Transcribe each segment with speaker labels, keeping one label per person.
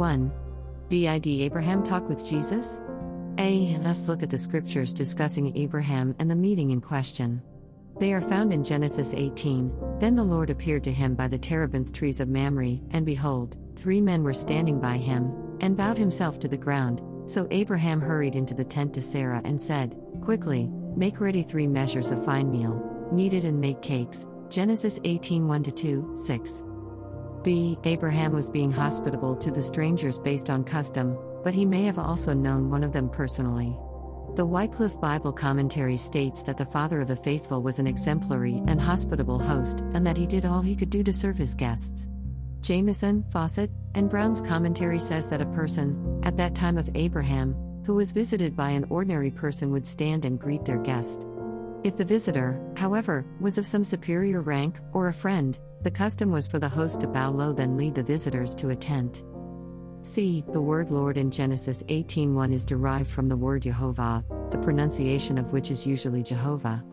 Speaker 1: 1. Did Abraham talk with Jesus? A. Let's look at the scriptures discussing Abraham and the meeting in question. They are found in Genesis 18. Then the Lord appeared to him by the terebinth trees of Mamre, and behold, three men were standing by him, and bowed himself to the ground. So Abraham hurried into the tent to Sarah and said, Quickly, make ready three measures of fine meal, knead it and make cakes. Genesis 18 1 2, 6. B. Abraham was being hospitable to the strangers based on custom, but he may have also known one of them personally. The Wycliffe Bible Commentary states that the father of the faithful was an exemplary and hospitable host, and that he did all he could do to serve his guests. Jamieson, Fausset, and Brown's commentary says that a person, at that time of Abraham, who was visited by an ordinary person would stand and greet their guest. If the visitor, however, was of some superior rank, or a friend, the custom was for the host to bow low then lead the visitors to a tent. See, the word Lord in Genesis 18:1 is derived from the word Jehovah, the pronunciation of which is usually Jehovah.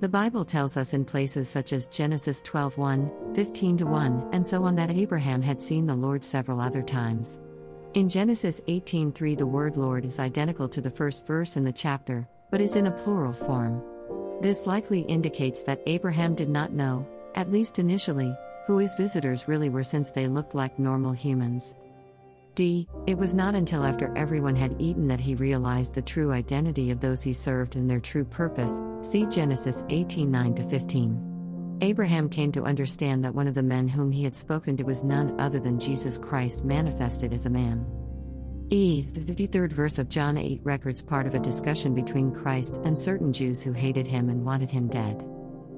Speaker 1: The Bible tells us in places such as Genesis 12:1, 15-1, and so on that Abraham had seen the Lord several other times. In Genesis 18:3 the word Lord is identical to the first verse in the chapter, but is in a plural form. This likely indicates that Abraham did not know, at least initially, who his visitors really were since they looked like normal humans. D. It was not until after everyone had eaten that he realized the true identity of those he served and their true purpose. See Genesis 18 9 15. Abraham came to understand that one of the men whom he had spoken to was none other than Jesus Christ manifested as a man. E. The 53rd verse of John 8 records part of a discussion between Christ and certain Jews who hated him and wanted him dead.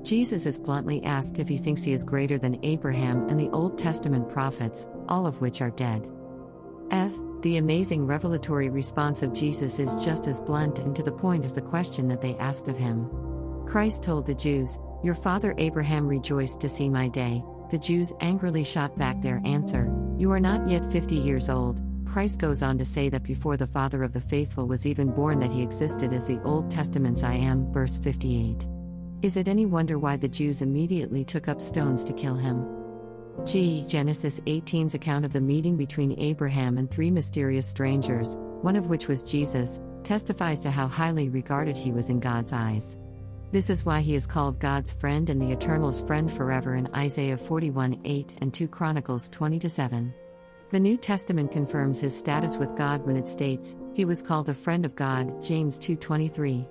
Speaker 1: Jesus is bluntly asked if he thinks he is greater than Abraham and the Old Testament prophets, all of which are dead. F. The amazing revelatory response of Jesus is just as blunt and to the point as the question that they asked of him. Christ told the Jews, Your father Abraham rejoiced to see my day. The Jews angrily shot back their answer, You are not yet 50 years old. Christ goes on to say that before the father of the faithful was even born, that he existed as the Old Testament's I am, verse 58. Is it any wonder why the Jews immediately took up stones to kill him? G. Genesis 18's account of the meeting between Abraham and three mysterious strangers, one of which was Jesus, testifies to how highly regarded he was in God's eyes. This is why he is called God's friend and the Eternal's friend forever in Isaiah 41 8 and 2 Chronicles 20 7. The New Testament confirms his status with God when it states, He was called the friend of God, James 2 23.